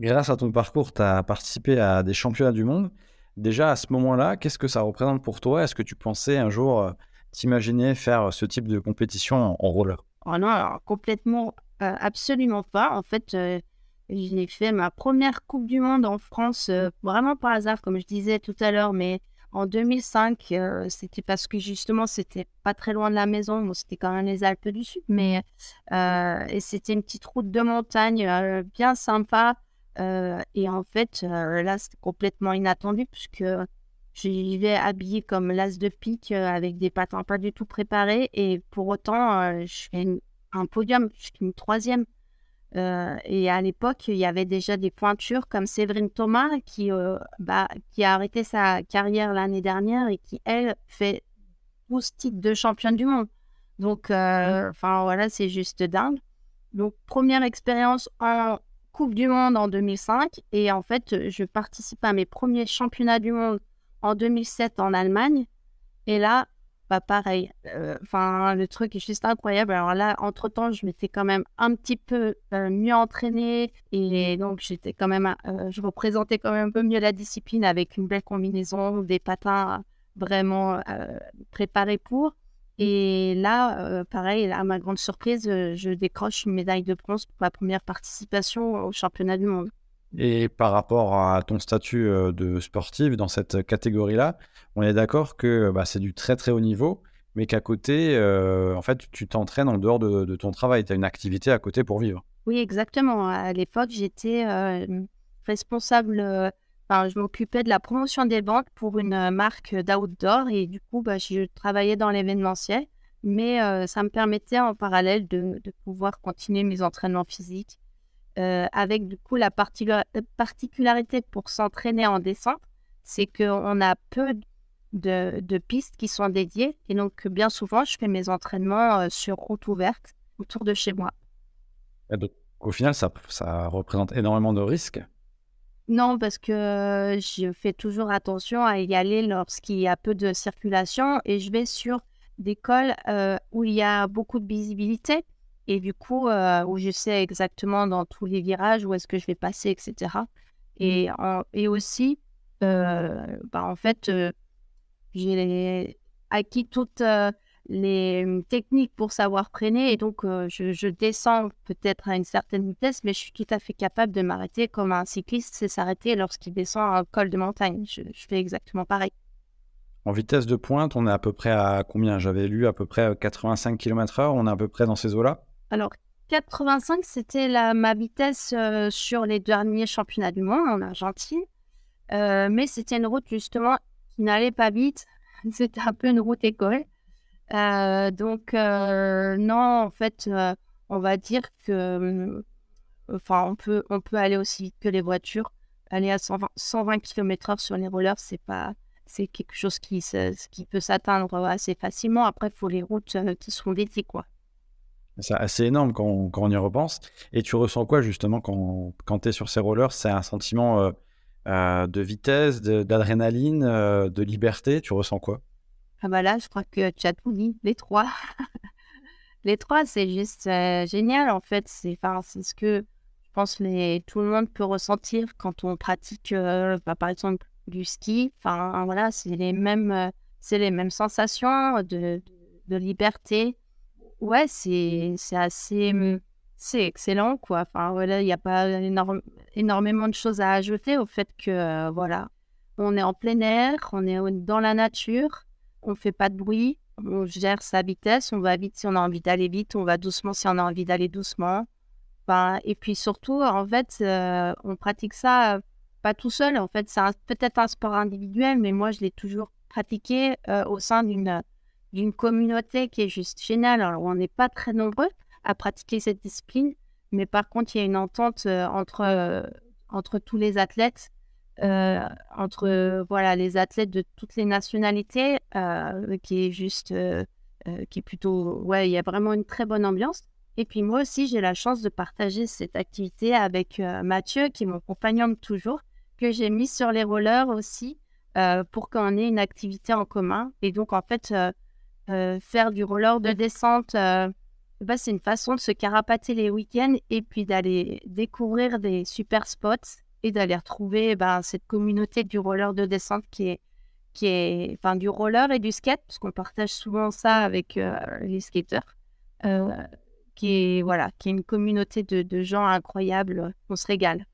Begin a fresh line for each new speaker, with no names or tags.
grâce à ton parcours, tu as participé à des championnats du monde. Déjà, à ce moment-là, qu'est-ce que ça représente pour toi? Est-ce que tu pensais un jour euh, t'imaginer faire ce type de compétition en, roller
Oh non, complètement, euh, absolument pas. En fait, euh, j'ai fait ma première Coupe du Monde en France, vraiment par hasard, comme je disais tout à l'heure, mais en 2005, c'était parce que justement, c'était pas très loin de la maison. c'était quand même les Alpes du Sud, mais et c'était une petite route de montagne bien sympa. Et en fait, là, c'était complètement inattendu puisque j'y vais habillée comme l'as de pique avec des patins pas du tout préparés. Et pour autant, je fais un podium, je suis une troisième. Euh, et à l'époque, il y avait déjà des pointures comme Séverine Thomas qui, euh, bah, qui a arrêté sa carrière l'année dernière et qui, elle, fait 12 titres de championne du monde. Donc, euh, enfin voilà, c'est juste dingue. Donc, première expérience en Coupe du Monde en 2005. Et en fait, je participe à mes premiers championnats du monde en 2007 en Allemagne. Et là, pas pareil. Euh, enfin, le truc est juste incroyable. Alors là, entre-temps, je m'étais quand même un petit peu euh, mieux entraînée et donc j'étais quand même, euh, je représentais quand même un peu mieux la discipline avec une belle combinaison, des patins vraiment préparés pour. Et là, pareil, à ma grande surprise, je décroche une médaille de bronze pour ma première participation au championnat du monde.
Et par rapport à ton statut de sportive dans cette catégorie-là, on est d'accord que bah, c'est du très très haut niveau, mais qu'à côté, en fait, tu t'entraînes en dehors de, ton travail. Tu as une activité à côté pour vivre.
Oui, exactement. À l'époque, j'étais responsable, enfin, je m'occupais de la promotion des banques pour une marque d'outdoor et du coup, bah, je travaillais dans l'événementiel, mais ça me permettait en parallèle de pouvoir continuer mes entraînements physiques euh, avec du coup la particularité pour s'entraîner en descente, c'est qu'on a peu de, pistes qui sont dédiées. Et donc, bien souvent, je fais mes entraînements euh, sur route ouverte autour de chez moi.
donc, au final, ça représente énormément de risques
non, parce que je fais toujours attention à y aller lorsqu'il y a peu de circulation et je vais sur des cols euh, où il y a beaucoup de visibilité et du coup, euh, où je sais exactement dans tous les virages où est-ce que je vais passer, etc. Mmh. Et, et aussi, euh, bah, en fait, j'ai acquis toutes les mmh, techniques pour savoir freiner. Et donc, je, descends peut-être à une certaine vitesse, mais je suis tout à fait capable de m'arrêter comme un cycliste sait s'arrêter lorsqu'il descend un col de montagne. Je, je, fais exactement pareil.
En vitesse de pointe, on est à peu près à combien? J'avais lu à peu près 85 km/h. On est à peu près dans ces eaux-là?
Alors, 85, c'était ma vitesse euh, sur les derniers championnats du monde en Argentine. Euh, mais c'était une route justement qui n'allait pas vite. C'était un peu une route école. Euh, donc, non, en fait, on va dire que. Enfin, on peut, on peut aller aussi vite que les voitures. Aller à 120, 120 km/h sur les rollers, c'est pas. C'est quelque chose qui, qui peut s'atteindre assez facilement. Après, il faut les routes qui sont dédiées, quoi.
C'est assez énorme quand on, y repense. Et tu ressens quoi justement quand, quand tu es sur ces rollers? C'est un sentiment euh, euh, de vitesse, d'adrénaline, euh, de, liberté? Tu ressens quoi?
Ah bah là, je crois que tu as tout dit, les trois. les trois, c'est juste génial en fait. C'est ce que je pense les, tout le monde peut ressentir quand on pratique bah, par exemple du ski. Enfin voilà, c'est les mêmes, c'est les mêmes sensations de, de liberté ouais, c'est assez. Mmh, c'est excellent, quoi. Enfin, voilà, il n'y a pas énormément de choses à ajouter au fait que, voilà, on est en plein air, on est dans la nature, on fait pas de bruit, on gère sa vitesse, on va vite si on a envie d'aller vite, on va doucement si on a envie d'aller doucement. Enfin, et puis surtout, en fait, on pratique ça pas tout seul. En fait, c'est peut-être un sport individuel, mais moi, je l'ai toujours pratiqué au sein d'une d'une communauté qui est juste géniale. Alors, on n'est pas très nombreux à pratiquer cette discipline, mais par contre, il y a une entente euh, entre, euh, entre tous les athlètes, euh, entre voilà les athlètes de toutes les nationalités, qui est juste, qui est plutôt, ouais, il y a vraiment une très bonne ambiance. Et puis moi aussi, j'ai la chance de partager cette activité avec Mathieu, qui est mon compagnon de toujours, que j'ai mis sur les rollers aussi, pour qu'on ait une activité en commun. Et donc, en fait, euh, faire du roller de descente euh, bah, c'est une façon de se carapater les week-ends et puis d'aller découvrir des super spots et d'aller retrouver bah, cette communauté du roller de descente qui est, qui est, enfin, du roller et du skate, parce qu'on partage souvent ça avec euh, les skateurs, euh, qui est, voilà, qui est une communauté de gens incroyables. On se régale.